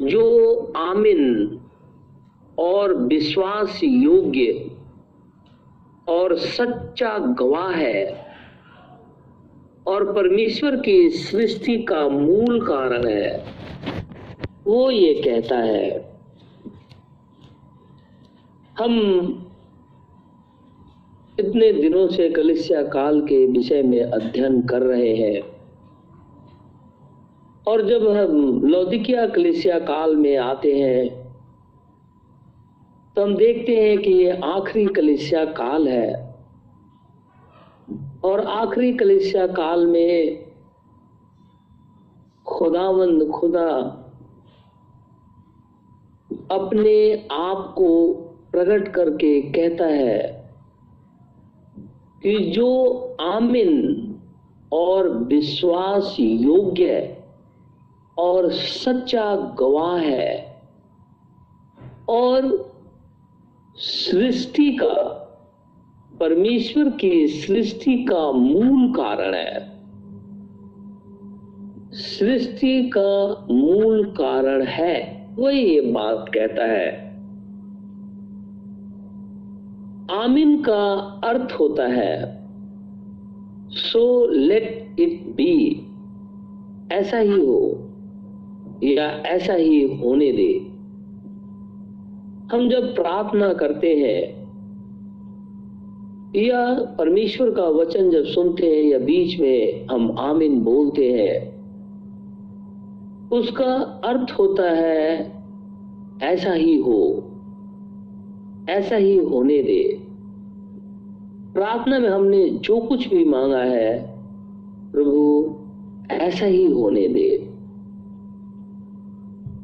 जो आमिन और विश्वास योग्य और सच्चा गवाह है और परमेश्वर की सृष्टि का मूल कारण है, वो ये कहता है, हम इतने दिनों से कलिसिया काल के विषय में अध्ययन कर रहे हैं। और जब हम लौदिकिया कलिसिया काल में आते हैं तो हम देखते हैं कि ये आखिरी कलिसिया काल है। और आखिरी कलिसिया काल में खुदावंद खुदा अपने आप को प्रकट करके कहता है कि जो आमिन और विश्वास योग्य और सच्चा गवाह है और सृष्टि का, परमेश्वर की सृष्टि का मूल कारण है। सृष्टि का मूल कारण है, वही ये बात कहता है। आमिन का अर्थ होता है सो लेट इट बी ऐसा ही हो। या ऐसा ही होने दे। हम जब प्रार्थना करते हैं, या परमेश्वर का वचन जब सुनते हैं, या बीच में हम आमिन बोलते हैं, उसका अर्थ होता है, ऐसा ही हो, ऐसा ही होने दे। प्रार्थना में हमने जो कुछ भी मांगा है, प्रभु, ऐसा ही होने दे।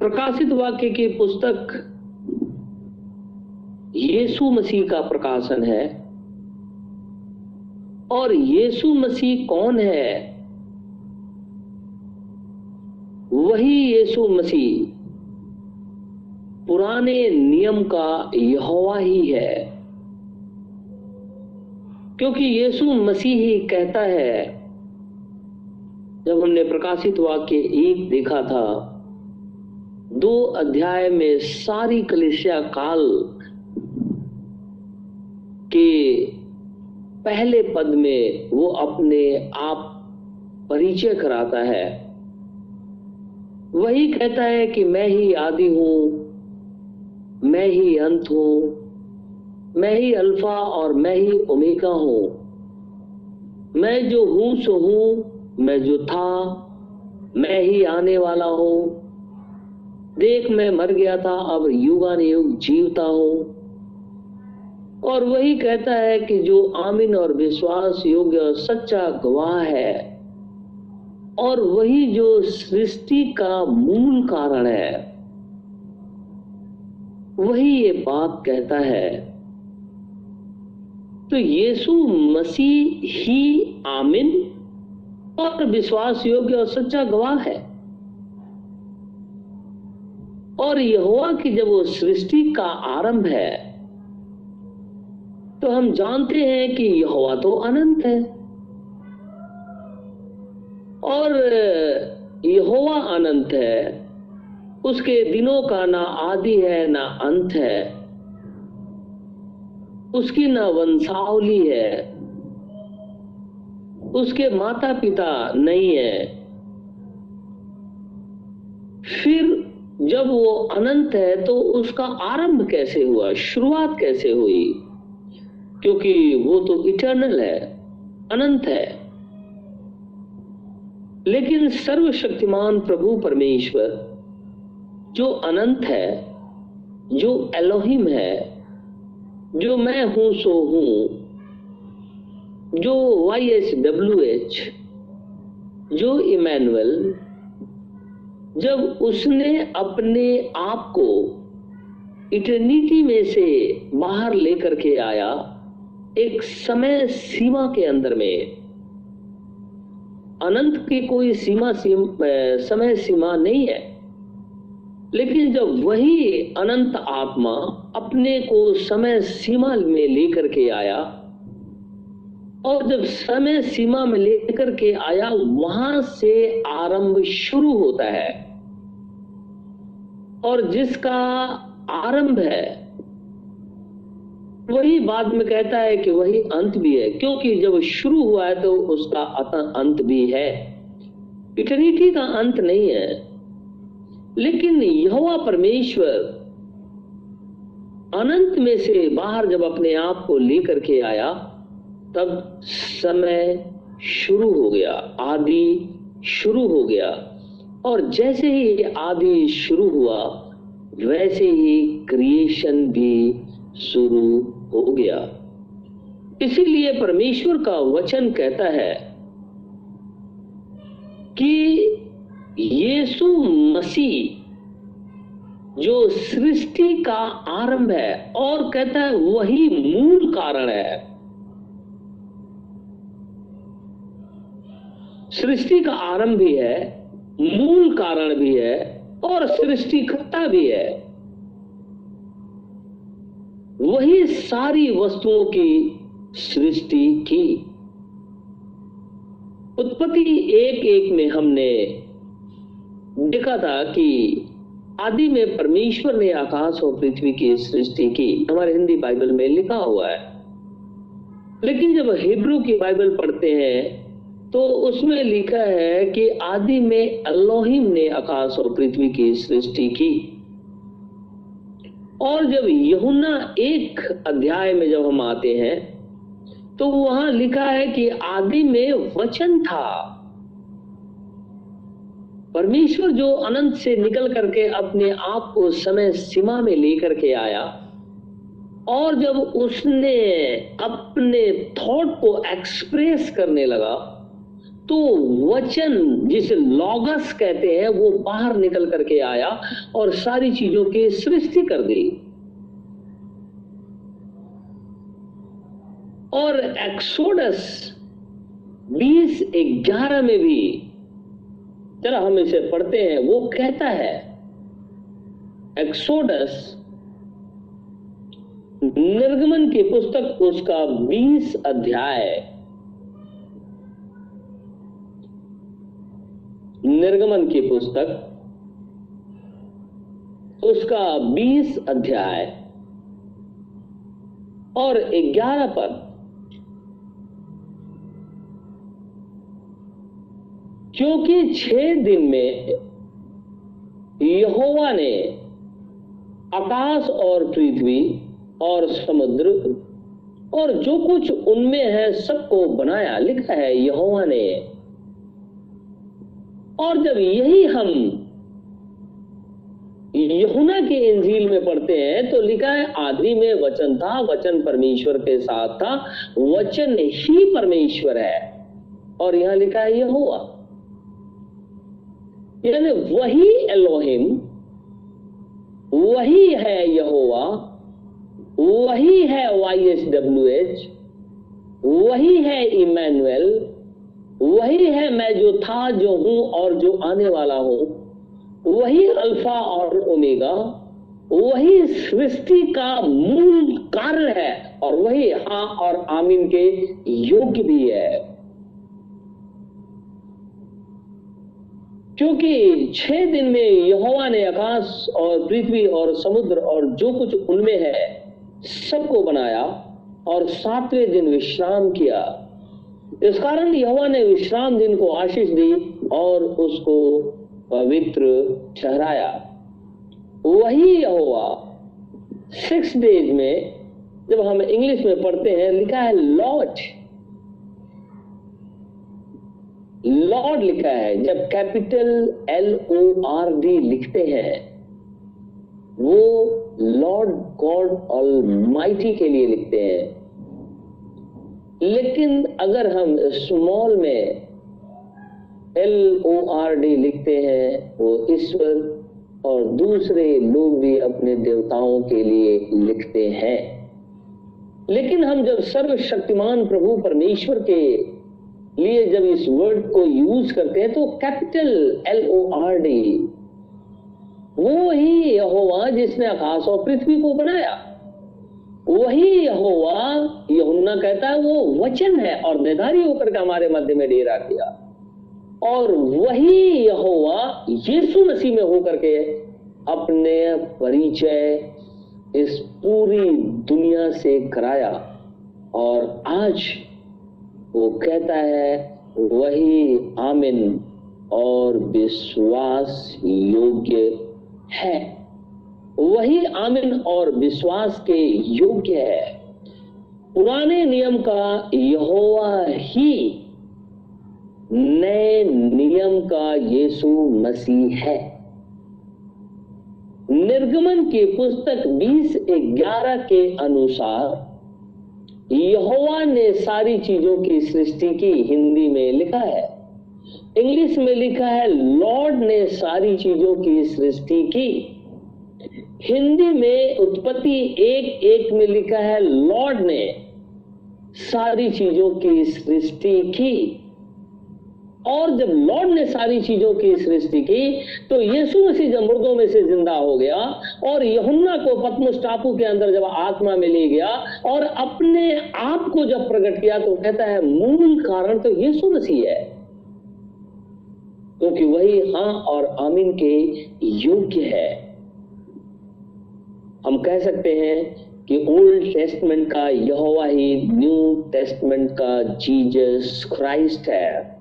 प्रकाशित वाक्य की पुस्तक यीशु मसीह का प्रकाशन है। और यीशु मसीह कौन है? वही यीशु मसीह पुराने नियम का यहोवा ही है। क्योंकि यीशु मसीह ही कहता है, जब हमने प्रकाशित वाक्य एक देखा था दो अध्याय में सारी कलिसिया काल के पहले पद में वो अपने आप परिचय कराता है। वही कहता है कि मैं ही आदि हूँ, मैं ही अंत हूँ, मैं ही अल्फ़ा और मैं ही ओमेगा हूँ। मैं जो हूँ सो हूँ, मैं जो था, मैं ही आने वाला हूँ। देख मैं मर गया था, अब युगान युग जीवता हूँ। और वही कहता है कि जो आमिन और विश्वास, योग्य और सच्चा गवाह है, और वही जो सृष्टि का मूल कारण है, वही ये बात कहता है। तो यीशु मसीह ही आमिन और विश्वास, योग्य और सच्चा गवाह है। और यहोवा की जब वो सृष्टि का आरंभ है तो हम जानते हैं कि यहोवा तो अनंत है। और यहोवा अनंत है, उसके दिनों का ना आदि है, ना अंत है। उसकी ना वंशावली है। उसके माता पिता नहीं है। फिर जब वो अनंत है तो उसका आरंभ कैसे हुआ? शुरुआत कैसे हुई? क्योंकि वो तो इटर्नल है, अनंत है। लेकिन सर्वशक्तिमान प्रभु परमेश्वर, जो अनंत है, जो एलोहिम है, जो मैं हूँ, सो हूँ, जो वाई एस डब्ल्यू एच जो इमैनुअल जब उसने अपने आप को इटर्निटी में से बाहर लेकर के आया एक समय सीमा के अंदर में अनंत की कोई सीमा सीम, समय सीमा नहीं है लेकिन जब वही अनंत आत्मा अपने को समय सीमा में लेकर के आया और जब समय सीमा में लेकर के आया, वहाँ से आरंभ शुरू होता है। और जिसका आरंभ है, वही बाद में कहता है कि वही अंत भी है, क्योंकि जब शुरू हुआ है तो उसका अंत भी है। इटर्निटी का अंत नहीं है। लेकिन यहोवा परमेश्वर अनंत में से बाहर जब अपने आप को लेकर के आया तब समय शुरू हो गया, आदि शुरू हो गया। और जैसे ही आदि शुरू हुआ, वैसे ही क्रिएशन भी शुरू हो गया। इसीलिए परमेश्वर का वचन कहता है कि यीशु मसीह, जो सृष्टि का आरंभ है, और कहता है वही मूल कारण है। सृष्टि का आरंभ भी है, मूल कारण भी है, और सृष्टिकर्ता भी है। वही सारी वस्तुओं की सृष्टि की। उत्पत्ति एक एक में हमने देखा था कि आदि में परमेश्वर ने आकाश और पृथ्वी की सृष्टि की। हमारे हिंदी बाइबल में लिखा हुआ है। लेकिन जब हिब्रू की बाइबल पढ़ते हैं तो उसमें लिखा है कि आदि में अल्लोहिम ने आकाश और पृथ्वी की सृष्टि की। और जब यहुना एक अध्याय में जब हम आते हैं तो वहाँ लिखा है कि आदि में वचन था। परमेश्वर जो अनंत से निकल करके अपने आप को समय सीमा में लेकर के आया, और जब उसने अपने थॉट को एक्सप्रेस करने लगा तो वचन जिसे लॉगस कहते हैं, वो बाहर निकल करके आया और सारी चीज़ों की सृष्टि कर दी। और एक्सोडस बीस ग्यारह में भी चलो हम इसे पढ़ते हैं, वो कहता है एक्सोडस निर्गमन की पुस्तक उसका बीस अध्याय। निर्गमन की पुस्तक, उसका बीस अध्याय और ग्यारह पद। क्योंकि छह दिन में यहोवा ने आकाश और पृथ्वी और समुद्र और जो कुछ उनमें है, सबको बनाया। लिखा है, यहोवा ने और जब यही हम यहुना के इंजील में पढ़ते हैं तो लिखा है, आदि में वचन था, वचन परमेश्वर के साथ था, वचन ही परमेश्वर है। और यहाँ लिखा है, यहोवा। यानी वही एलोहिम, वही है यहोवा, वही है वाई एस डब्ल्यू एच, वही है इमैनुअल वही है मैं जो था, जो हूँ और जो आने वाला हूँ। वही अल्फ़ा और ओमेगा, वही सृष्टि का मूल कारण है और वही हा और आमीन के योग्य भी है। क्योंकि छह दिन में यहोवा ने आकाश और पृथ्वी और समुद्र और जो कुछ उनमें है, सबको बनाया और सातवें दिन विश्राम किया। इस कारण यहोवा ने विश्राम दिन को आशीष दी और उसको पवित्र ठहराया। वही यहोवा सिक्स डेज़ में, जब हम इंग्लिश में पढ़ते हैं, लिखा है, लॉर्ड। लॉर्ड लिखा है, जब capital L O R D लिखते हैं, वो लॉर्ड गॉड ऑल के लिए लिखते हैं। लेकिन अगर हम स्मॉल में एल ओ आर डी लिखते हैं, वो ईश्वर और दूसरे लोग भी अपने देवताओं के लिए लिखते हैं। लेकिन हम जब सर्वशक्तिमान प्रभु परमेश्वर के लिए जब इस वर्ड को यूज़ करते हैं तो capital L O R D वो ही यहोवा जिसने आकाश और पृथ्वी को बनाया। वही यहोवा, यहुन्ना कहता है, वो वचन है और निधारी होकर के हमारे मध्य में डेरा किया। और वही यहोवा यीशु मसीह में होकर के अपने परिचय इस पूरी दुनिया से कराया। और आज वो कहता है, वही आमिन और विश्वास योग्य है। वही आमिन और विश्वास के योग्य है। पुराने नियम का यहोवा ही नए नियम का यीशु मसीह है। निर्गमन की पुस्तक 20 ग्यारह के अनुसार यहोवा ने सारी चीज़ों की सृष्टि की हिंदी में लिखा है। इंग्लिश में लिखा है, लॉर्ड ने सारी चीज़ों की सृष्टि की। हिंदी में उत्पत्ति एक एक में लिखा है, लॉर्ड ने सारी चीज़ों की सृष्टि की। और जब लॉर्ड ने सारी चीज़ों की सृष्टि की तो यीशु मसीह जब मुर्दों में से ज़िंदा हो गया और यहुन्ना को पद्मस टापू के अंदर जब आत्मा में ले गया और अपने आप को जब प्रकट किया तो कहता है, मूल कारण तो यीशु मसीह है। क्योंकि तो वही हाँ और आमीन के योग्य है। हम कह सकते हैं कि ओल्ड टेस्टमेंट का यहोवा ही न्यू टेस्टमेंट का जीजस क्राइस्ट है।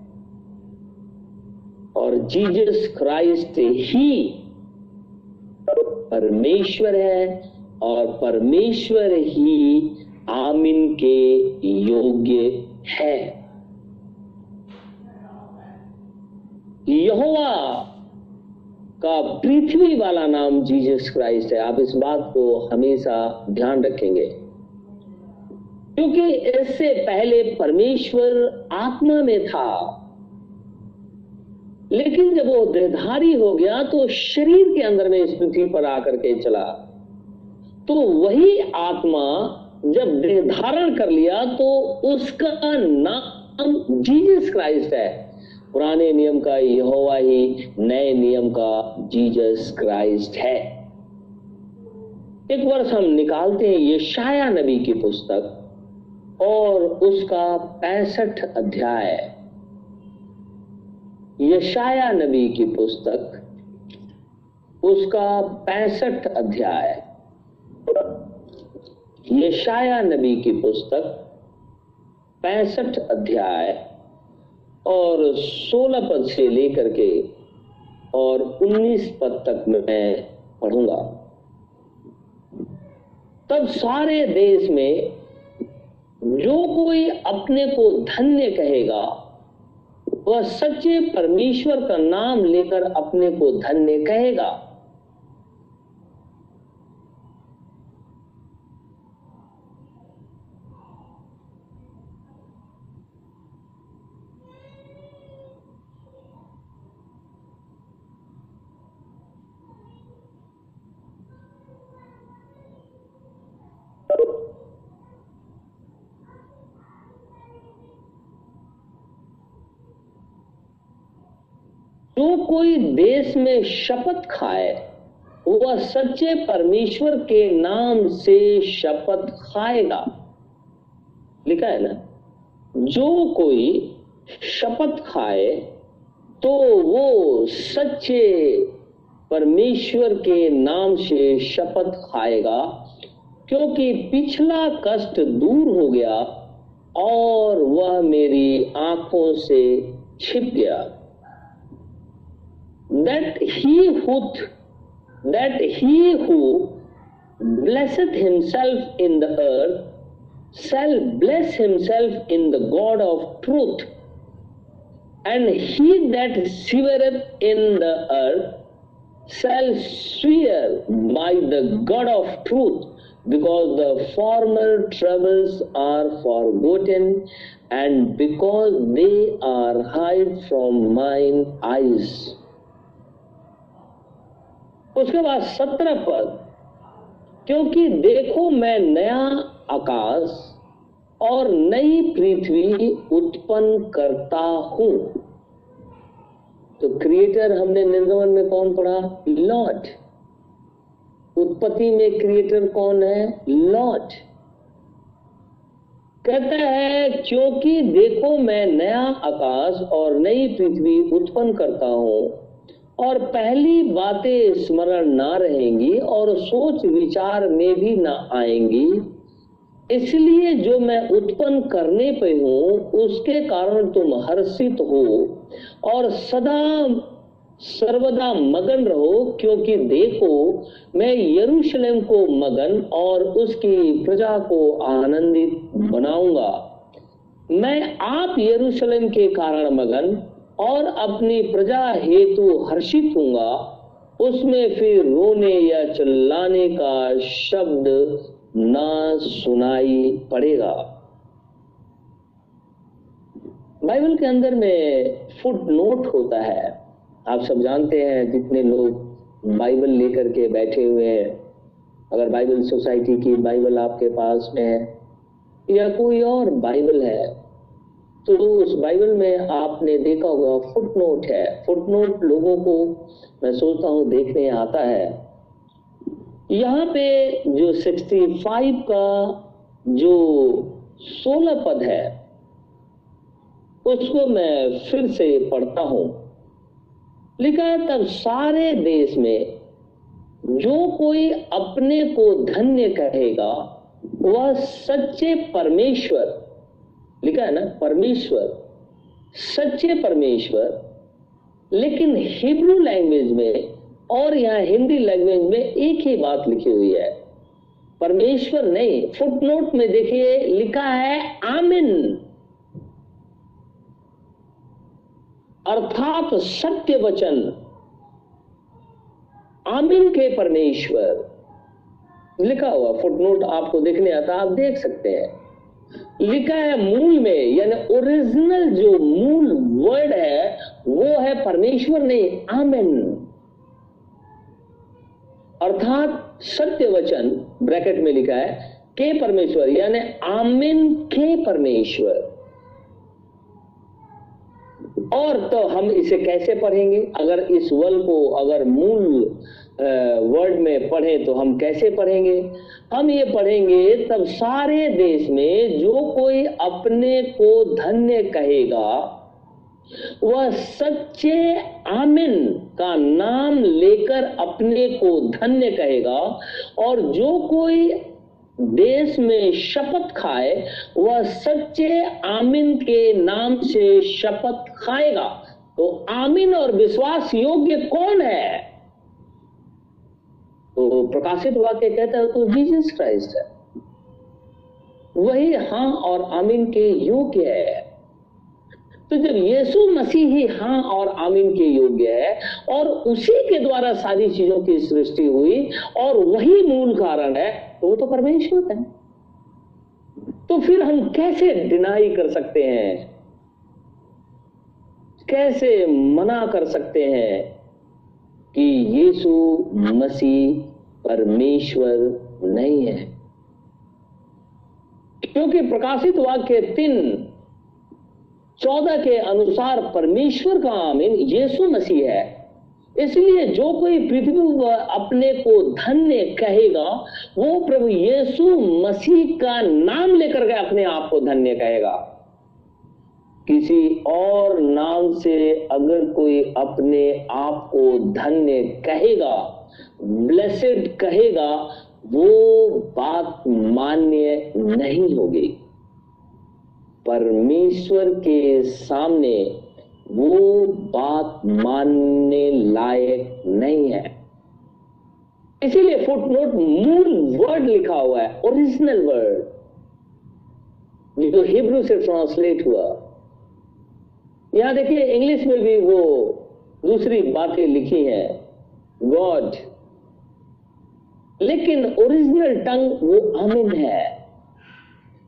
और जीजस क्राइस्ट ही परमेश्वर है और परमेश्वर ही आमिन के योग्य है। यहोवा का पृथ्वी वाला नाम जीसस क्राइस्ट है। आप इस बात को हमेशा ध्यान रखेंगे। क्योंकि इससे पहले परमेश्वर आत्मा में था। लेकिन जब वो देहधारी हो गया तो शरीर के अंदर में इस पृथ्वी पर आकर के चला। तो वही आत्मा जब देह धारण कर लिया तो उसका नाम जीसस क्राइस्ट है। पुराने नियम का यहोवा ही नए नियम का जीसस क्राइस्ट है। एक वर्ष हम निकालते हैं ये शाया नबी की पुस्तक और उसका पैंसठ अध्याय। यशाया नबी की पुस्तक, उसका पैंसठ अध्याय। यशाया नबी की पुस्तक, पैंसठ अध्याय। और 16 पद से लेकर के और 19 पद तक मैं पढ़ूँगा। तब सारे देश में जो कोई अपने को धन्य कहेगा, वह सच्चे परमेश्वर का नाम लेकर अपने को धन्य कहेगा जो कोई देश में शपथ खाए, वह सच्चे परमेश्वर के नाम से शपथ खाएगा। लिखा है ना? जो कोई शपथ खाए तो वो सच्चे परमेश्वर के नाम से शपथ खाएगा, क्योंकि पिछला कष्ट दूर हो गया और वह मेरी आँखों से छिप गया। That he who that he who blesseth himself in the earth shall bless himself in the God of truth, and he that sweareth in the earth shall swear by the God of truth, because the former troubles are forgotten, and because they are hid from mine eyes. उसके बाद सत्रह पद। क्योंकि देखो मैं नया आकाश और नई पृथ्वी उत्पन्न करता हूँ। तो क्रिएटर हमने निर्गमन में कौन पढ़ा? लॉट उत्पत्ति में क्रिएटर कौन है? लॉट कहता है, क्योंकि देखो मैं नया आकाश और नई पृथ्वी उत्पन्न करता हूँ और पहली बातें स्मरण ना रहेंगी और सोच विचार में भी ना आएँगी। इसलिए जो मैं उत्पन्न करने पे हूँ, उसके कारण तुम हर्षित हो और सदा सर्वदा मगन रहो, क्योंकि देखो, मैं यरूशलेम को मगन और उसकी प्रजा को आनंदित बनाऊँगा। मैं आप यरूशलेम के कारण मगन और अपनी प्रजा हेतु हर्षित हूँगा उसमें फिर रोने या चिल्लाने का शब्द ना सुनाई पड़ेगा। बाइबल के अंदर में फुट नोट होता है। आप सब जानते हैं जितने लोग बाइबल लेकर के बैठे हुए हैं। अगर बाइबल सोसाइटी की बाइबल आपके पास में है या कोई और बाइबल है तो उस बाइबल में आपने देखा होगा, फुटनोट है। फुटनोट लोगों को, मैं सोचता हूँ, देखने आता है। यहाँ पे जो 65 का जो 16 पद है, उसको मैं फिर से पढ़ता हूँ। लिखा है, तब सारे देश में जो कोई अपने को धन्य कहेगा, वह सच्चे परमेश्वर लिखा है ना, परमेश्वर, सच्चे परमेश्वर, लेकिन हिब्रू लैंग्वेज में और यहाँ हिंदी लैंग्वेज में एक ही बात लिखी हुई है। परमेश्वर नहीं फुटनोट में देखिए, लिखा है आमिन। अर्थात सत्य वचन। आमिन के परमेश्वर। लिखा हुआ फुटनोट आपको देखने आता आप देख सकते हैं। लिखा है मूल में, यानी ओरिजिनल जो मूल वर्ड है, वो है परमेश्वर नहीं, आमेन। अर्थात सत्य वचन, ब्रैकेट में लिखा है, के परमेश्वर, यानी आमिन के परमेश्वर। और तो हम इसे कैसे पढ़ेंगे? अगर इस वल को अगर मूल वर्ड में पढ़े तो हम कैसे पढ़ेंगे? हम ये पढ़ेंगे, तब सारे देश में जो कोई अपने को धन्य कहेगा, वह सच्चे आमिन का नाम लेकर अपने को धन्य कहेगा, और जो कोई देश में शपथ खाए, वह सच्चे आमिन के नाम से शपथ खाएगा। तो आमिन और विश्वास योग्य कौन है? तो प्रकाशित वाक्य कहता है तो जीसस क्राइस्ट है। वही हाँ और आमीन के योग्य है। तो जब यीशु मसीह ही हाँ और आमीन के योग्य है, और उसी के द्वारा सारी चीज़ों की सृष्टि हुई, और वही मूल कारण है तो वो तो परमेश्वर है। तो फिर हम कैसे डिनाई कर सकते हैं? कैसे मना कर सकते हैं? कि यीशु मसीह परमेश्वर नहीं है। क्योंकि प्रकाशित वाक्य तीन चौदह के अनुसार परमेश्वर का आमीन यीशु मसीह है। इसलिए जो कोई पृथ्वी पर अपने को धन्य कहेगा, वो प्रभु यीशु मसीह का नाम लेकर के अपने आप को धन्य कहेगा। किसी और नाम से अगर कोई अपने आप को धन्य कहेगा, ब्लेसेड कहेगा, वो बात मान्य नहीं होगी। परमेश्वर के सामने वो बात मानने लायक नहीं है। इसीलिए फुटनोट मूल वर्ड लिखा हुआ है, ओरिजिनल वर्ड। जो हिब्रू से ट्रांसलेट हुआ यहाँ देखिए इंग्लिश में भी वो दूसरी बातें लिखी है गॉड लेकिन ओरिजिनल टंग वो आमिन है।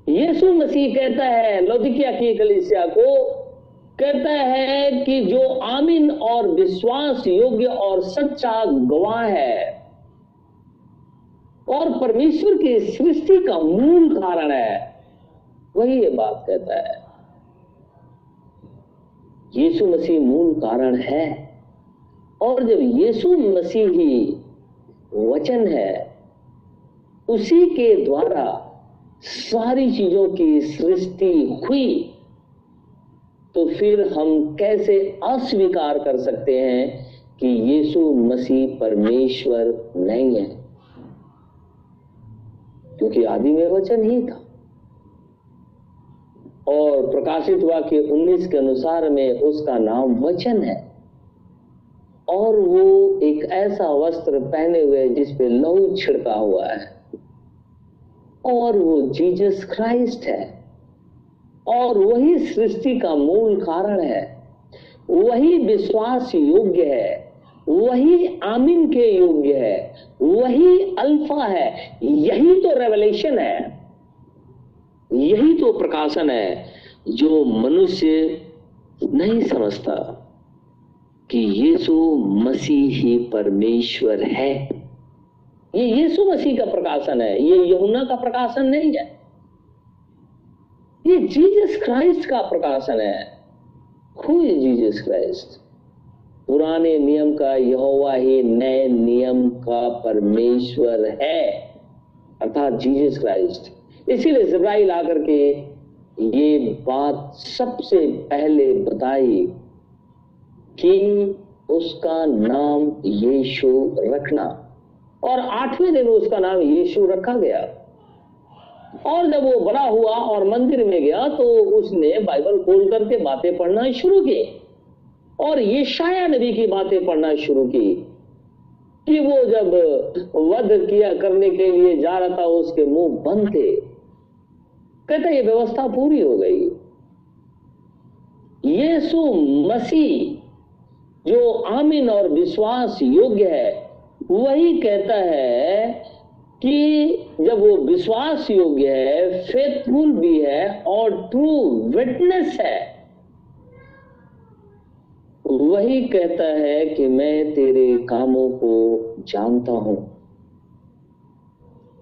यीशु मसीह कहता है, लौदिकिया की कलिसिया को, कहता है कि जो आमिन और विश्वास, योग्य और सच्चा गवाह है, और परमेश्वर की सृष्टि का मूल कारण है, वही ये बात कहता है। यीशु मसीह मूल कारण है। और जब यीशु मसीह ही वचन है, उसी के द्वारा सारी चीज़ों की सृष्टि हुई तो फिर हम कैसे अस्वीकार कर सकते हैं कि यीशु मसीह परमेश्वर नहीं है? क्योंकि आदि में वचन ही था। और प्रकाशित वाक्य 19 के अनुसार में उसका नाम वचन है। और वो एक ऐसा वस्त्र पहने हुए जिस पे लहू छिड़का हुआ है। और वो जीसस क्राइस्ट है। और वही सृष्टि का मूल कारण है। वही विश्वास योग्य है। वही आमिन के योग्य है। वही अल्फ़ा है। यही तो रेवलेशन है। यही तो प्रकाशन है जो मनुष्य नहीं समझता कि यीशु मसीह ही परमेश्वर है। ये यीशु मसीह का प्रकाशन है, ये यमुना का प्रकाशन नहीं है। ये जीसस क्राइस्ट का प्रकाशन है। इज़ जीसस क्राइस्ट पुराने नियम का, यहोवा ही नए नियम का परमेश्वर है। अर्थात जीसस क्राइस्ट। इसीलिए जिब्राइल आकर के ये बात सबसे पहले बताई कि उसका नाम यीशु रखना। और आठवें दिन उसका नाम यीशु रखा गया। और जब वो बड़ा हुआ और मंदिर में गया तो उसने बाइबल खोल करके बातें पढ़ना शुरू की। और ये शाया नबी की बातें पढ़ना शुरू की कि वो जब वध किया करने के लिए जा रहा था, उसके मुँह बंद थे। कहता ये व्यवस्था पूरी हो गई। यीशु मसीह जो आमिन और विश्वास योग्य है, वही कहता है कि जब वो विश्वास योग्य है, फेथफुल भी है और ट्रू विटनेस है, वही कहता है कि मैं तेरे कामों को जानता हूँ।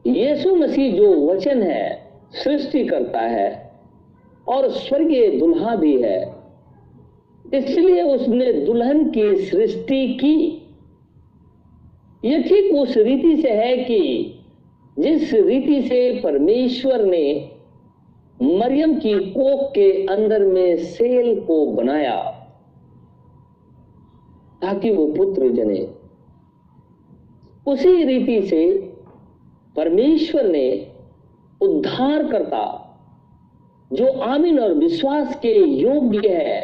यीशु मसीह जो वचन है सृष्टि करता है और स्वर्गीय दुल्हा भी है। इसलिए उसने दुल्हन की सृष्टि की। यह ठीक उस रीति से है कि जिस रीति से परमेश्वर ने मरियम की कोख के अंदर में सेल को बनाया, ताकि वो पुत्र जने। उसी रीति से परमेश्वर ने उद्धार करता जो आमिन और विश्वास के योग्य है,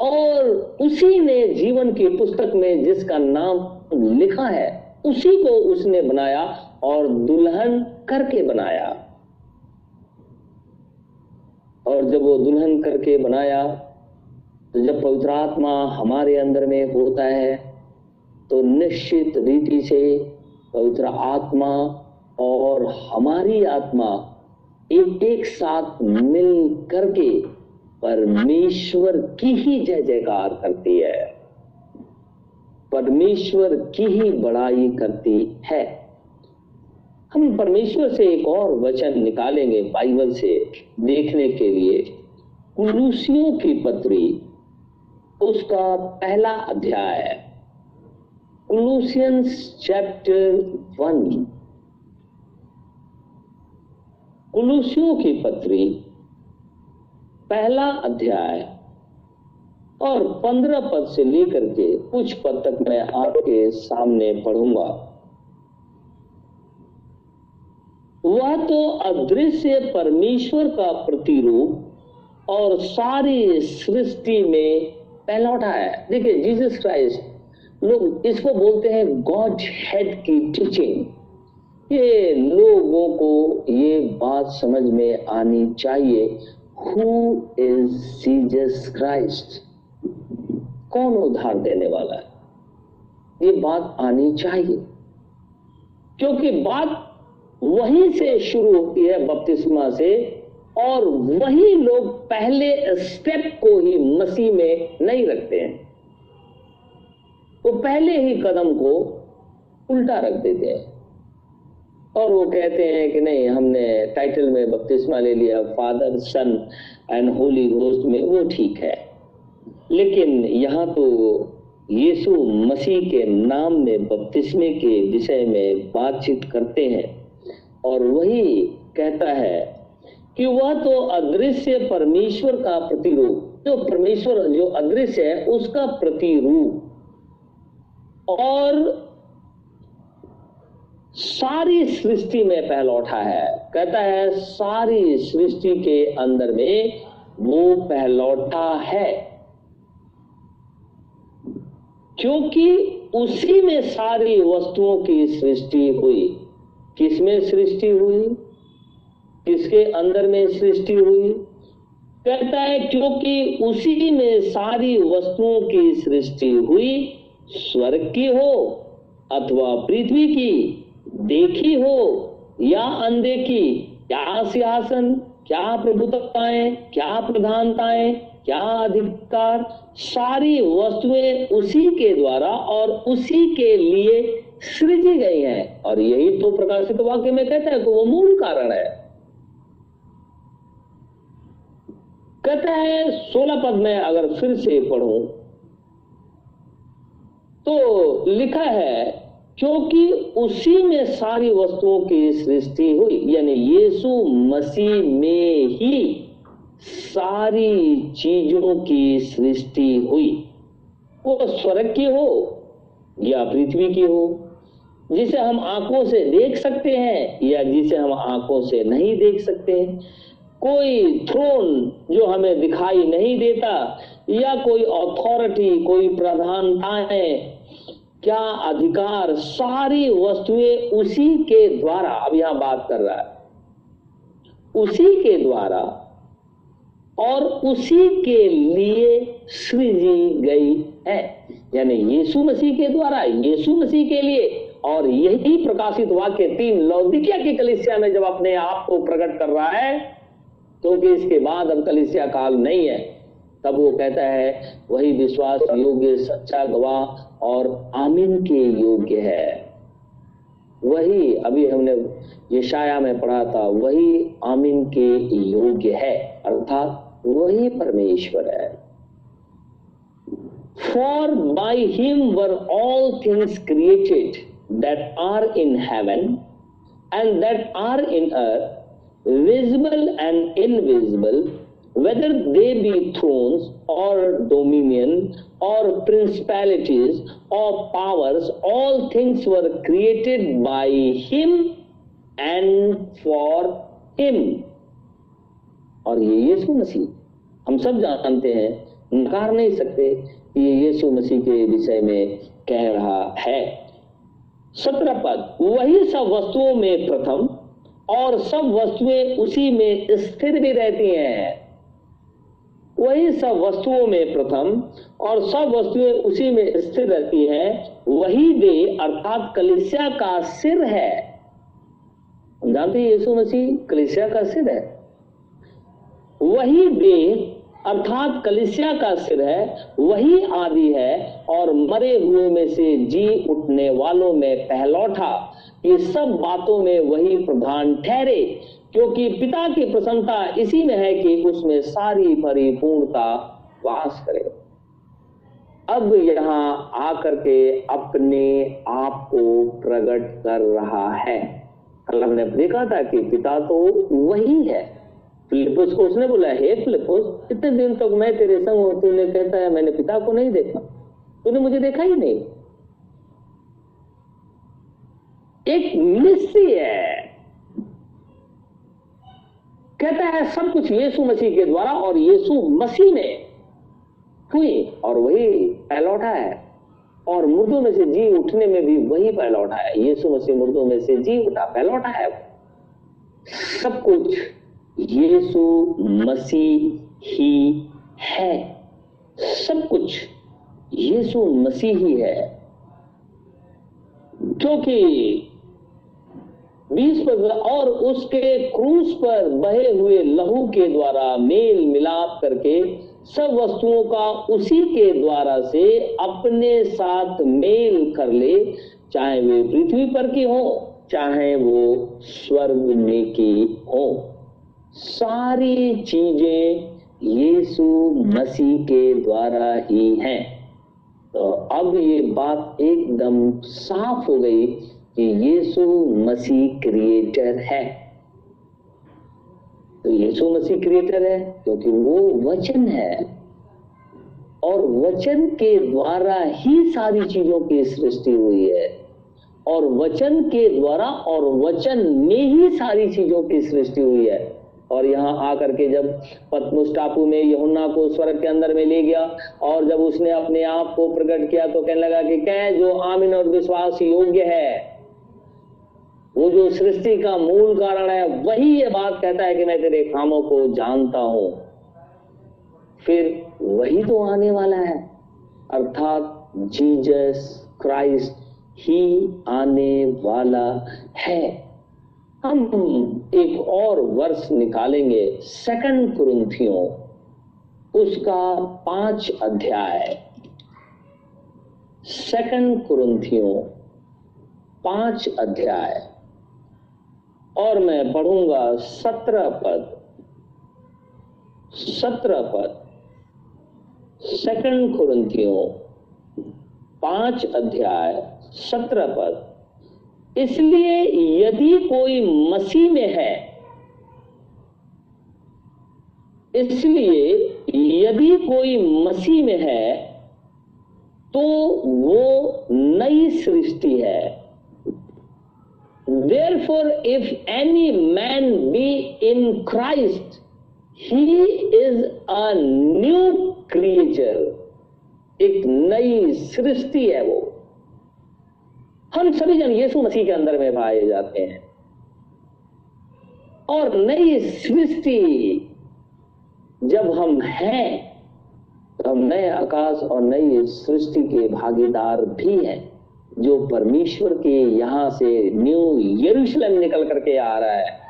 और उसी ने जीवन की पुस्तक में जिसका नाम लिखा है, उसी को उसने बनाया और दुल्हन करके बनाया। और जब वो दुल्हन करके बनाया तो जब पवित्र आत्मा हमारे अंदर में होता है तो निश्चित रीति से पवित्र आत्मा और हमारी आत्मा एक एक साथ मिल करके परमेश्वर की ही जय जयकार करती है। परमेश्वर की ही बड़ाई करती है। हम परमेश्वर से एक और वचन निकालेंगे बाइबल से देखने के लिए। कुलूसियों की पत्री, उसका पहला अध्याय कुलूसियंस चैप्टर वन। कुलूसियों की पत्री, पहला अध्याय और पंद्रह पद से लेकर के कुछ पद तक मैं आपके सामने पढ़ूँगा। वह तो अदृश्य परमेश्वर का प्रतिरूप और सारी सृष्टि में पहला उठाया है। देखिए जीसस क्राइस्ट लोग इसको बोलते हैं गॉड हेड की टीचिंग ये लोगों को ये बात समझ में आनी चाहिए हु इज़ जीजस क्राइस्ट कौन उधार देने वाला है? ये बात आनी चाहिए। क्योंकि बात वहीं से शुरू होती है बपतिस्मा से, और वही लोग पहले स्टेप को ही मसीह में नहीं रखते हैं। वो तो पहले ही कदम को उल्टा रख देते हैं। और वो कहते हैं कि नहीं, हमने टाइटल में बपतिस्मा ले लिया Father Son and Holy Ghost में, वो ठीक है। लेकिन यहाँ तो यीशु मसीह के नाम में बपतिस्मे के विषय में बातचीत करते हैं और वही कहता है कि वह तो अदृश्य परमेश्वर का प्रतिरूप, जो परमेश्वर, जो अदृश्य है, उसका प्रतिरूप। और सारी सृष्टि में पहलौठा है। कहता है, सारी सृष्टि के अंदर में वो पहलौठा है। क्योंकि उसी में सारी वस्तुओं की सृष्टि हुई। किसमें सृष्टि हुई? किसके अंदर में सृष्टि हुई? कहता है, क्योंकि उसी में सारी वस्तुओं की सृष्टि हुई, स्वर्ग की हो अथवा पृथ्वी की। देखी हो या अनदेखी? क्या सिंहासन, क्या प्रभुताएँ, क्या प्रधानताएँ, क्या अधिकार? सारी वस्तुएँ उसी के द्वारा और उसी के लिए सृजी गई हैं। और यही तो प्रकाशित वाक्य में कहता है कि वो मूल कारण है। कहता है, सोलह पद में अगर फिर से पढ़ूं तो लिखा है क्योंकि उसी में सारी वस्तुओं की सृष्टि हुई, यानी यीशु मसीह में ही सारी चीज़ों की सृष्टि हुई। वो स्वर्ग की हो या पृथ्वी की हो, जिसे हम आँखों से देख सकते हैं या जिसे हम आँखों से नहीं देख सकते हैं कोई थ्रोन जो हमें दिखाई नहीं देता या कोई अथॉरिटी कोई प्रधानताएँ क्या अधिकार सारी वस्तुएँ उसी के द्वारा, अब यहाँ बात कर रहा है, उसी के द्वारा और उसी के लिए सृजी गई है। यानी यीशु मसीह के द्वारा, यीशु मसीह के लिए और यही प्रकाशित वाक्य तीन लौदिकिया की कलिसिया में जब अपने आप को प्रकट कर रहा है क्योंकि तो इसके बाद अब कलिसिया काल नहीं है। तब वो कहता है, वही विश्वास योग्य, सच्चा गवाह और आमीन के योग्य है। वही, अभी हमने ये शाया में पढ़ा था, वही आमीन के योग्य है, अर्थात वही परमेश्वर है। For by him were all things created that are in heaven and that are in earth visible and invisible whether they be thrones or dominion or principalities or powers, all things were created by him and for him. और ये यीशु मसीह हम सब जानते हैं नकार नहीं सकते कि ये यीशु मसीह के विषय में कह रहा है सत्रह पद वही सब वस्तुओं में प्रथम और सब वस्तुएँ उसी में स्थिर भी रहती हैं वही सब वस्तुओं में प्रथम और सब वस्तुएँ उसी में स्थिर रहती है। वही वे अर्थात कलिसिया का सिर है। जानते यीशु मसीह कलिसिया का सिर है। वही वे अर्थात कलिसिया का सिर है, वही आदि है और मरे हुए में से जी उठने वालों में पहलौठा। ये सब बातों में वही प्रधान ठहरे, क्योंकि पिता की प्रसन्नता इसी में है कि उसमें सारी परिपूर्णता वास करे। अब यहाँ आकर के अपने आप को प्रकट कर रहा है। कल हमने देखा था कि पिता तो वही है। फिलिपुस को उसने बोला, हे फिलिपुस इतने दिन तक मैं तेरे संग हूँ, तूने कहता है मैंने पिता को नहीं देखा। तूने मुझे देखा ही नहीं। एक मिस्ट्री है। कहता है, सब कुछ यीशु मसीह के द्वारा और यीशु मसीह में हुई और वही पहलौठा है और मुर्दों में से जी उठने में भी वही पहलौठा है। यीशु मसीह मुर्दों में से जी उठा पहलौठा है सब कुछ यीशु मसीह ही है। सब कुछ यीशु मसीह ही है। क्योंकि बीस पर और उसके क्रूस पर बहे हुए लहू के द्वारा मेल मिलाप करके सब वस्तुओं का उसी के द्वारा से अपने साथ मेल कर ले, चाहे वे पृथ्वी पर की हो, चाहे वो स्वर्ग में की हो। सारी चीज़ें यीशु मसीह के द्वारा ही हैं। तो अब ये बात एकदम साफ़ हो गई कि यीशु मसीह क्रिएटर है। तो यीशु मसीह क्रिएटर है क्योंकि वो वचन है। और वचन के द्वारा ही सारी चीज़ों की सृष्टि हुई है। और वचन के द्वारा और वचन में ही सारी चीज़ों की सृष्टि हुई है। और यहाँ आकर के जब पद्मुस टापू में यमुना को स्वर्ग के अंदर में ले गया और जब उसने अपने आप को प्रकट किया तो कहने लगा कि कह जो आमिन और विश्वास योग्य है। वो जो सृष्टि का मूल कारण है, वही ये बात कहता है कि मैं तेरे कामों को जानता हूँ। फिर वही तो आने वाला है। अर्थात जीजस क्राइस्ट ही आने वाला है। हम एक और वर्ष निकालेंगे सेकंड कुरुंथियों। उसका पाँच अध्याय। सेकंड कुरुंथियों, पाँच अध्याय। और मैं पढ़ूँगा सत्रह पद। सत्रह पद। सेकंड कुरंतियों, पाँच अध्याय, सत्रह पद। इसलिए यदि कोई मसीह में है, इसलिए यदि कोई मसीह में है तो वो नई सृष्टि है। For if any man be in Christ he is a new creature एक नई सृष्टि है वो। हम सभी जन यीशु मसीह के अंदर में पाए जाते हैं। और नई सृष्टि, जब हम हैं तो हम नए आकाश और नई सृष्टि के भागीदार भी हैं। जो परमेश्वर के यहाँ से न्यू यरूशलेम निकल करके आ रहा है,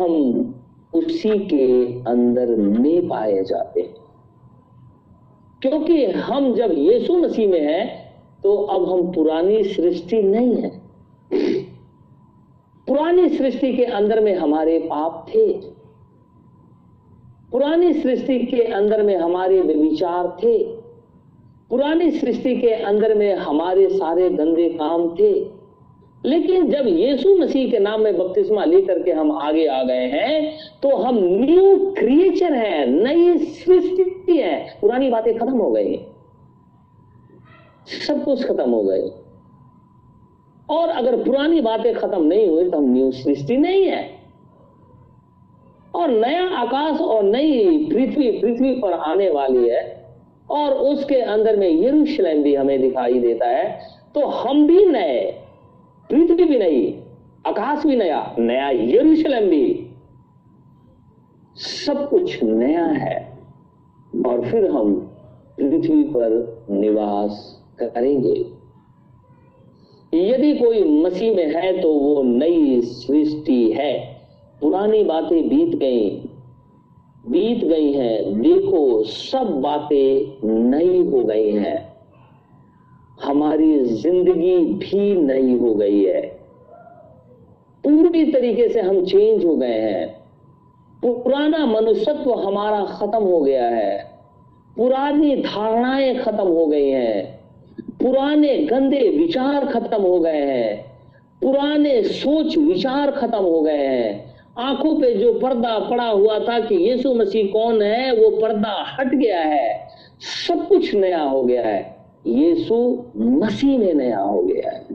हम उसी के अंदर में पाए जाते हैं। क्योंकि हम जब यीशु मसीह में हैं तो अब हम पुरानी सृष्टि नहीं है। पुरानी सृष्टि के अंदर में हमारे पाप थे। पुरानी सृष्टि के अंदर में हमारे विचार थे। पुरानी सृष्टि के अंदर में हमारे सारे गंदे काम थे। लेकिन जब यीशु मसीह के नाम में बपतिस्मा लेकर के हम आगे आ गए हैं तो हम न्यू क्रिएचर हैं, नई सृष्टि है। पुरानी बातें खत्म हो गई। सब कुछ खत्म हो गए और अगर पुरानी बातें खत्म नहीं हुई तो हम न्यू सृष्टि नहीं है। और नया आकाश और नई पृथ्वी पृथ्वी पर आने वाली है। और उसके अंदर में यरूशलेम भी हमें दिखाई देता है। तो हम भी नए, पृथ्वी भी नहीं आकाश भी नया नया यरूशलेम भी। सब कुछ नया है और फिर हम पृथ्वी पर निवास करेंगे। यदि कोई मसीह में है तो वो नई सृष्टि है। पुरानी बातें बीत गई बीत गई हैं, देखो, सब बातें नई हो गई हैं। हमारी ज़िंदगी भी नई हो गई है। पूरी तरीके से हम चेंज हो गए हैं। पुराना मनुष्यत्व हमारा खत्म हो गया है। पुरानी धारणाएँ खत्म हो गई हैं। पुराने गंदे विचार खत्म हो गए हैं। पुराने सोच विचार खत्म हो गए हैं। आँखों पे जो पर्दा पड़ा हुआ था कि यीशु मसीह कौन है, वो पर्दा हट गया है। सब कुछ नया हो गया है। यीशु मसीह में नया हो गया है।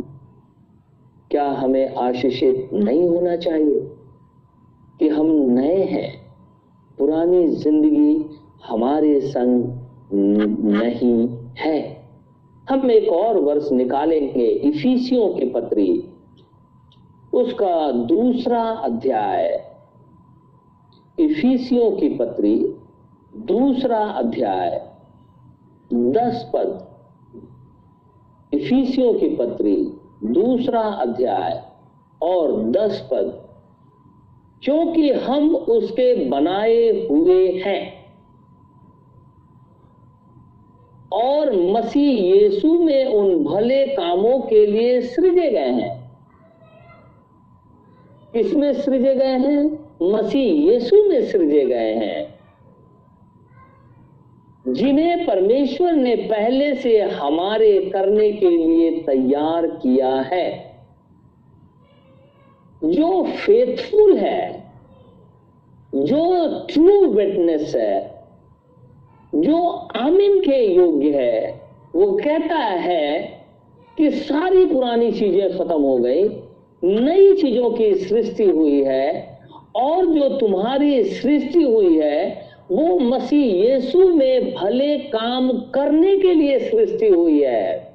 क्या हमें आशीषित नहीं होना चाहिए कि हम नए हैं? पुरानी ज़िंदगी हमारे संग नहीं है। हम एक और वर्ष निकालेंगे, इफिसियों की पत्री। उसका दूसरा अध्याय। इफिसियों की पत्री, दूसरा अध्याय, दस पद। इफिसियों की पत्री, दूसरा अध्याय और दस पद। क्योंकि हम उसके बनाए हुए हैं और मसीह यीशु में उन भले कामों के लिए सृजे गए हैं। किसमें सृजे गए हैं, मसीह यीशु में सृजे गए हैं। जिन्हें परमेश्वर ने पहले से हमारे करने के लिए तैयार किया है, जो फेथफुल है, जो ट्रू विटनेस है, जो आमिन के योग्य है, वो कहता है कि सारी पुरानी चीज़ें खत्म हो गई। नई चीज़ों की सृष्टि हुई है और जो तुम्हारी सृष्टि हुई है, वो मसीह यीशु में भले काम करने के लिए सृष्टि हुई है।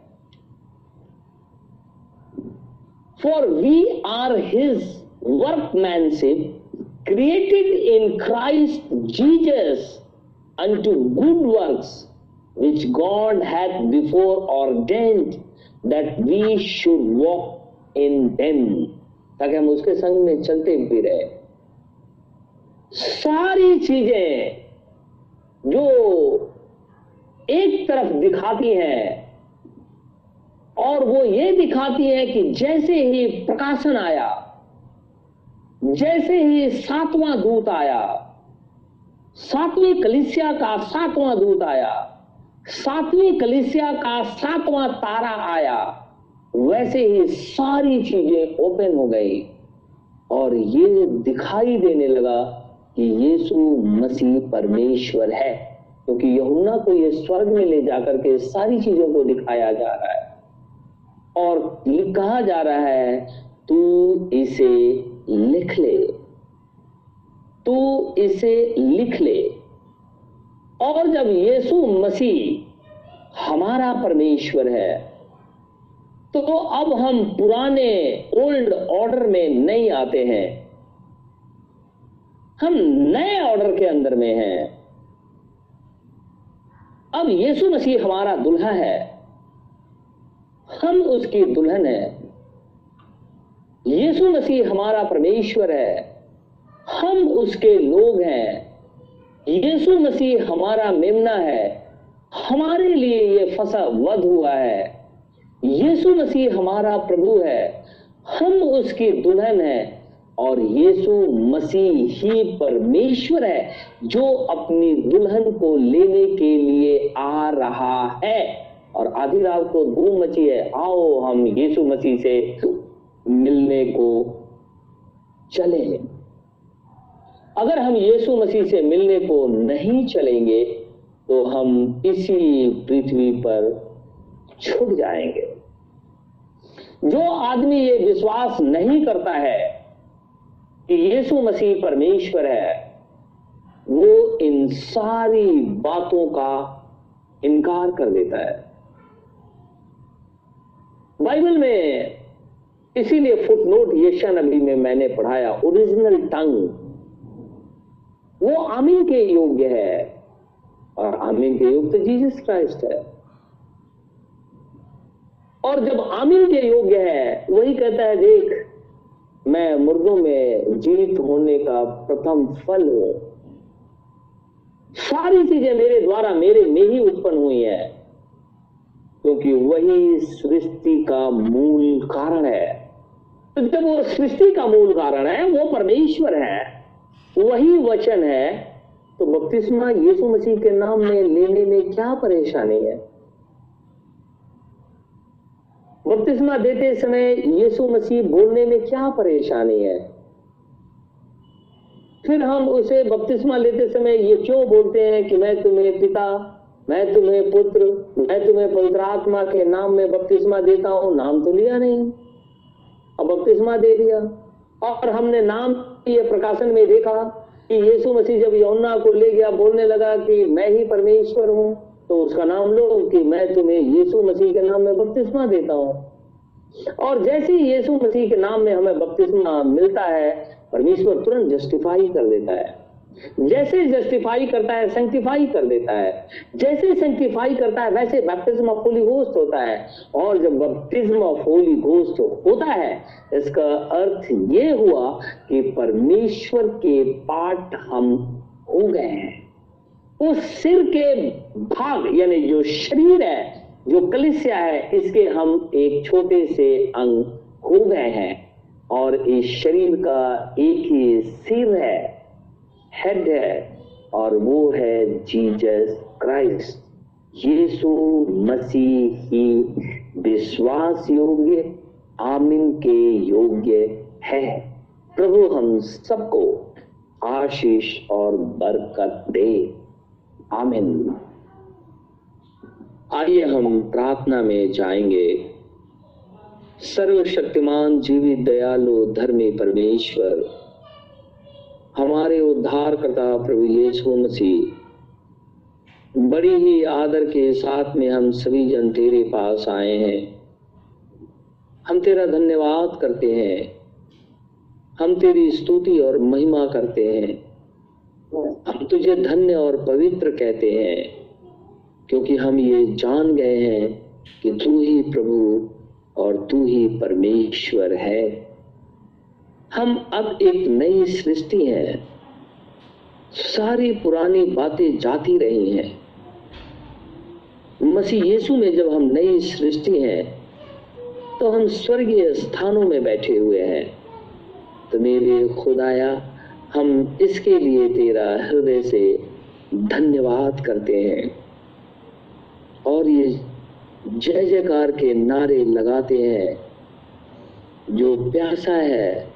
For we are his workmanship created in Christ Jesus to good work which God hath before ordained that we should walk in them, ताकि हम उसके संग में चलते भी रहे। सारी चीज़ें जो एक तरफ़ दिखाती हैं, और वो ये दिखाती है कि जैसे ही प्रकाशन आया, जैसे ही सातवां दूत आया, सातवीं कलिसिया का सातवां दूत आया, सातवीं कलिसिया का सातवां तारा आया वैसे ही सारी चीज़ें ओपन हो गई और ये दिखाई देने लगा कि यीशु मसीह परमेश्वर है, क्योंकि तो को ये स्वर्ग में ले जाकर के सारी चीज़ों को दिखाया जा रहा है। और कहा जा रहा है, तू इसे लिख ले। तू इसे लिख ले। और जब यीशु मसीह हमारा परमेश्वर है तो अब हम पुराने ओल्ड ऑर्डर में नहीं आते हैं। हम नए ऑर्डर के अंदर में हैं। अब यीशु मसीह हमारा दुल्हा है। हम उसकी दुल्हन है। यीशु मसीह हमारा परमेश्वर है। हम उसके लोग हैं। यीशु मसीह हमारा मेमना है। हमारे लिए ये फसा वध हुआ है। यीशु मसीह हमारा प्रभु है, हम उसकी दुल्हन है और यीशु मसीह ही परमेश्वर है जो अपनी दुल्हन को लेने के लिए आ रहा है। और आधी रात को धूम मची है, आओ हम यीशु मसीह से मिलने को चले अगर हम यीशु मसीह से मिलने को नहीं चलेंगे तो हम इसी पृथ्वी पर छुट जाएँगे। जो आदमी ये विश्वास नहीं करता है कि यीशु मसीह परमेश्वर है, वो इन सारी बातों का इनकार कर देता है। बाइबल में इसीलिए फुटनोट यशा नबी में मैंने पढ़ाया, ओरिजिनल टंग, वो आमीन के योग्य है, और आमीन के योग्य तो जीसस क्राइस्ट है। और जब आमीन के योग्य है, वही कहता है, देख, मैं मुर्दों में जीवित होने का प्रथम फल हूँ। सारी चीज़ें मेरे द्वारा मेरे में ही उत्पन्न हुई है, क्योंकि वही सृष्टि का मूल कारण है। तो जब वो सृष्टि का मूल कारण है, वो परमेश्वर है, वही वचन है तो बपतिस्मा यीशु मसीह के नाम में लेने में क्या परेशानी है? बपतिस्मा देते समय यीशु मसीह बोलने में क्या परेशानी है? फिर हम उसे बपतिस्मा लेते समय ये क्यों बोलते हैं कि मैं तुम्हें पिता, मैं तुम्हें पुत्र, मैं तुम्हें पवित्र आत्मा के नाम में बपतिस्मा देता हूँ, नाम तो लिया नहीं। अब बपतिस्मा दे दिया। और हमने नाम ये प्रकाशन में देखा कि यीशु मसीह जब यौना को ले गया, बोलने लगा कि मैं ही परमेश्वर हूँ। तो उसका नाम लो कि मैं तुम्हें यीशु मसीह के नाम में बपतिस्मा देता हूँ। और जैसे ही यीशु मसीह के नाम में हमें बपतिस्मा मिलता है, परमेश्वर तुरंत जस्टिफाई कर देता है। जैसे जस्टिफाई करता है सेंटिफाई कर देता है। जैसे सेंटिफाई करता है, वैसे बैप्टिज्म ऑफ़ होली घोस्ट होता है। और जब बैप्टिज्म ऑफ़ होली घोस्ट होता है, इसका अर्थ ये हुआ कि परमेश्वर के पाठ हम हो गए हैं। उस सिर के भाग, यानी जो शरीर है, जो कलिसिया है, इसके हम एक छोटे से अंग हो गए हैं। और इस शरीर का एक ही सिर है हेड है, और वो है जीसस क्राइस्ट यीशु मसीह ही विश्वास योग्य, आमिन के योग्य है। प्रभु हम सबको आशीष और बरकत दे। आमिन। आइए हम प्रार्थना में जाएँगे। सर्वशक्तिमान जीवित दयालु, धर्मी परमेश्वर, हमारे उद्धारकर्ता प्रभु यीशु मसीह, बड़ी ही आदर के साथ में हम सभी जन तेरे पास आए हैं। हम तेरा धन्यवाद करते हैं। हम तेरी स्तुति और महिमा करते हैं। हम तुझे धन्य और पवित्र कहते हैं, क्योंकि हम ये जान गए हैं कि तू ही प्रभु और तू ही परमेश्वर है। हम अब एक नई सृष्टि हैं। सारी पुरानी बातें जाती रही हैं। मसीह यीशु में जब हम नई सृष्टि हैं तो हम स्वर्गीय स्थानों में बैठे हुए हैं। तो मेरे खुदाया हम इसके लिए तेरा हृदय से धन्यवाद करते हैं। और ये जय जयकार के नारे लगाते हैं। जो प्यासा है,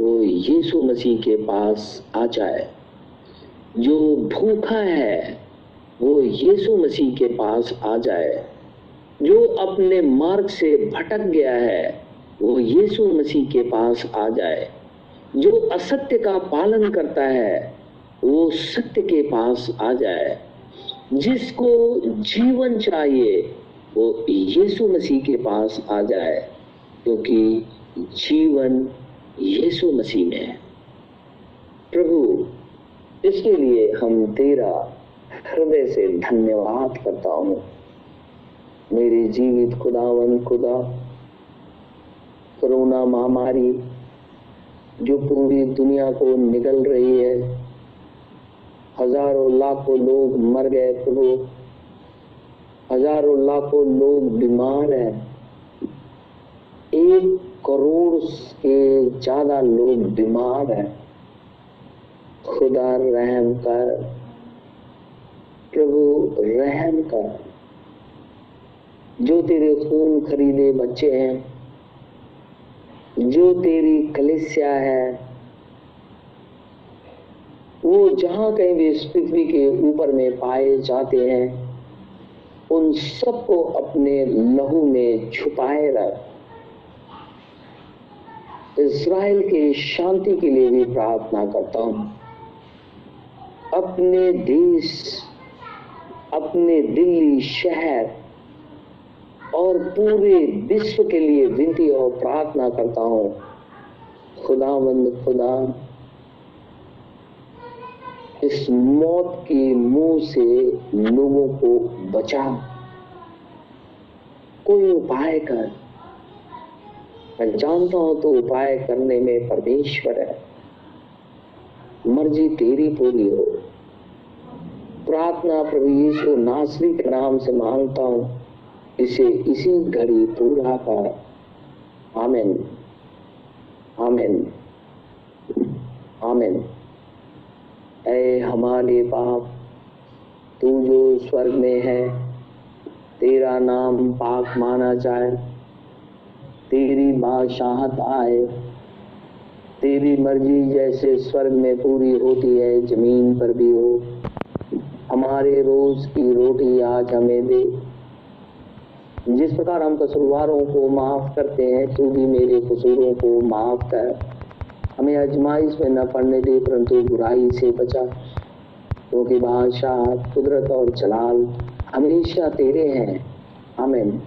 वो यीशु मसीह के पास आ जाए। जो भूखा है, वो यीशु मसीह के पास आ जाए। जो अपने मार्ग से भटक गया है, वो यीशु मसीह के पास आ जाए। जो असत्य का पालन करता है, वो सत्य के पास आ जाए। जिसको जीवन चाहिए, वो यीशु मसीह के पास आ जाए, क्योंकि जीवन यीशु मसीह में है। प्रभु, इसके लिए हम तेरा हृदय से धन्यवाद करता हूँ। मेरे जीवित खुदावन, खुदा, कोरोना महामारी जो पूरी दुनिया को निगल रही है। हज़ारों लाखों लोग मर गए प्रभु हज़ारों लाखों लोग बीमार हैं। एक करोड़ के ज़्यादा लोग बीमार हैं। खुदा रहम कर, प्रभु रहम कर। जो तेरे खून खरीदे बच्चे हैं जो तेरी कलिसिया है, वो जहाँ कहीं भी इस पृथ्वी के ऊपर में पाए जाते हैं, उन सबको अपने लहू में छुपाए रख। इसराइल के शांति के लिए भी प्रार्थना करता हूँ। अपने देश, अपने दिल्ली शहर और पूरे विश्व के लिए विनती और प्रार्थना करता हूँ। खुदावंद, खुदा, इस मौत के मुँह से लोगों को बचा। कोई उपाय कर। मैं जानता हूँ तो उपाय करने में परमेश्वर है। मर्ज़ी तेरी पूरी हो। प्रार्थना प्रभु यीशु नासरी के नाम से माँगता हूँ। इसे इसी घड़ी पूरा कर। आमेन। आमेन। आमेन। ऐ हमारे बाप, तू जो स्वर्ग में है, तेरा नाम पाक माना जाए। तेरी बादशाहत आए। तेरी मर्ज़ी जैसे स्वर्ग में पूरी होती है, ज़मीन पर भी हो। हमारे रोज की रोटी आज हमें दे। जिस प्रकार हम कसूरवारों को माफ़ करते हैं, तू भी मेरे कसूरों को माफ़ कर। हमें अजमाइश में न पड़ने दे, परंतु बुराई से बचा। क्योंकि तो बादशाह कुदरत और जलाल हमेशा तेरे हैं। आमीन।